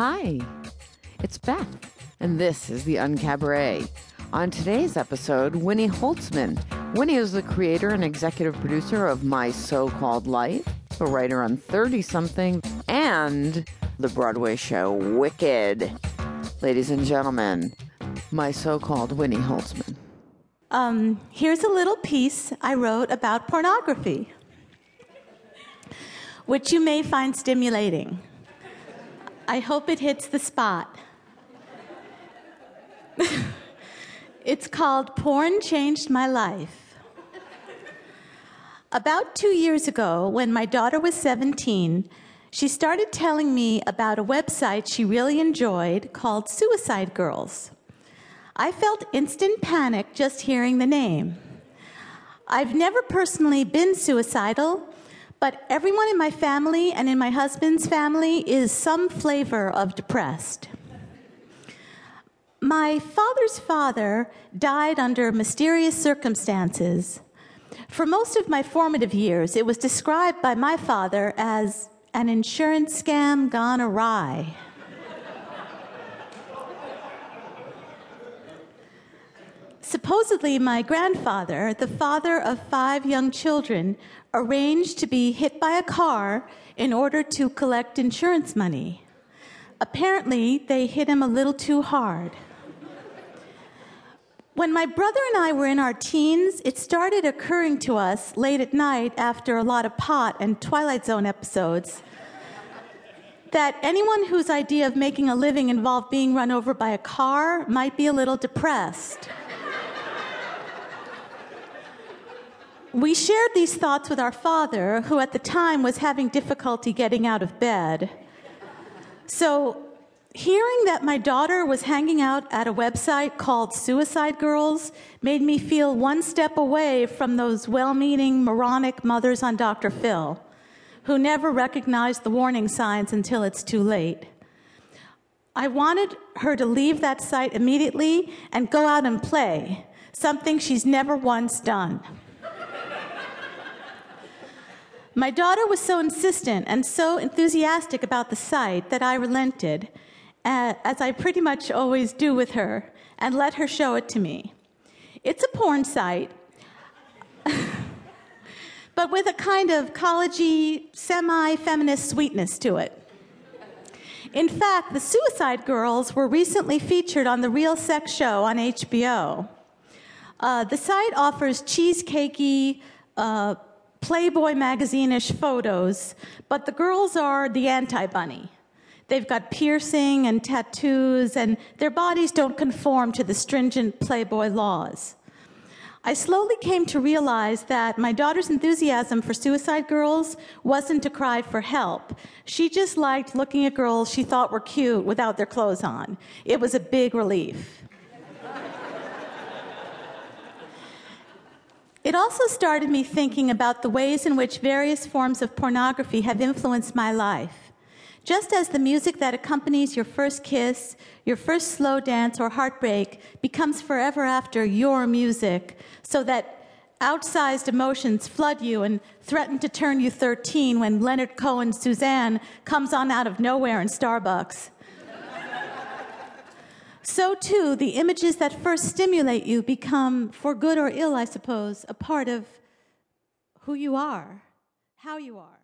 Hi, it's Beth, and this is the Uncabaret. On today's episode, Winnie Holzman. Winnie is the creator and executive producer of My So Called Life, a writer on 30 something, and the Broadway show Wicked. Ladies and gentlemen, my so called Winnie Holzman. Um, here's a little piece I wrote about pornography, which you may find stimulating. I hope it hits the spot. it's called Porn Changed My Life. About two years ago, when my daughter was 17, she started telling me about a website she really enjoyed called Suicide Girls. I felt instant panic just hearing the name. I've never personally been suicidal, but everyone in my family and in my husband's family is some flavor of depressed. My father's father died under mysterious circumstances. For most of my formative years, it was described by my father as an insurance scam gone awry. Supposedly, my grandfather, the father of five young children, arranged to be hit by a car in order to collect insurance money. Apparently, they hit him a little too hard. When my brother and I were in our teens, it started occurring to us late at night after a lot of pot and Twilight Zone episodes that anyone whose idea of making a living involved being run over by a car might be a little depressed. We shared these thoughts with our father, who at the time was having difficulty getting out of bed. So, hearing that my daughter was hanging out at a website called Suicide Girls made me feel one step away from those well meaning, moronic mothers on Dr. Phil, who never recognize the warning signs until it's too late. I wanted her to leave that site immediately and go out and play, something she's never once done. My daughter was so insistent and so enthusiastic about the site that I relented, as I pretty much always do with her, and let her show it to me. It's a porn site, but with a kind of collegey, semi feminist sweetness to it. In fact, the Suicide Girls were recently featured on The Real Sex Show on HBO. Uh, the site offers cheesecakey, uh, Playboy magazine ish photos, but the girls are the anti bunny. They've got piercing and tattoos, and their bodies don't conform to the stringent Playboy laws. I slowly came to realize that my daughter's enthusiasm for Suicide Girls wasn't to cry for help. She just liked looking at girls she thought were cute without their clothes on. It was a big relief. Also started me thinking about the ways in which various forms of pornography have influenced my life. Just as the music that accompanies your first kiss, your first slow dance, or heartbreak becomes forever after your music, so that outsized emotions flood you and threaten to turn you 13 when Leonard Cohen's Suzanne comes on out of nowhere in Starbucks. So, too, the images that first stimulate you become, for good or ill, I suppose, a part of who you are, how you are.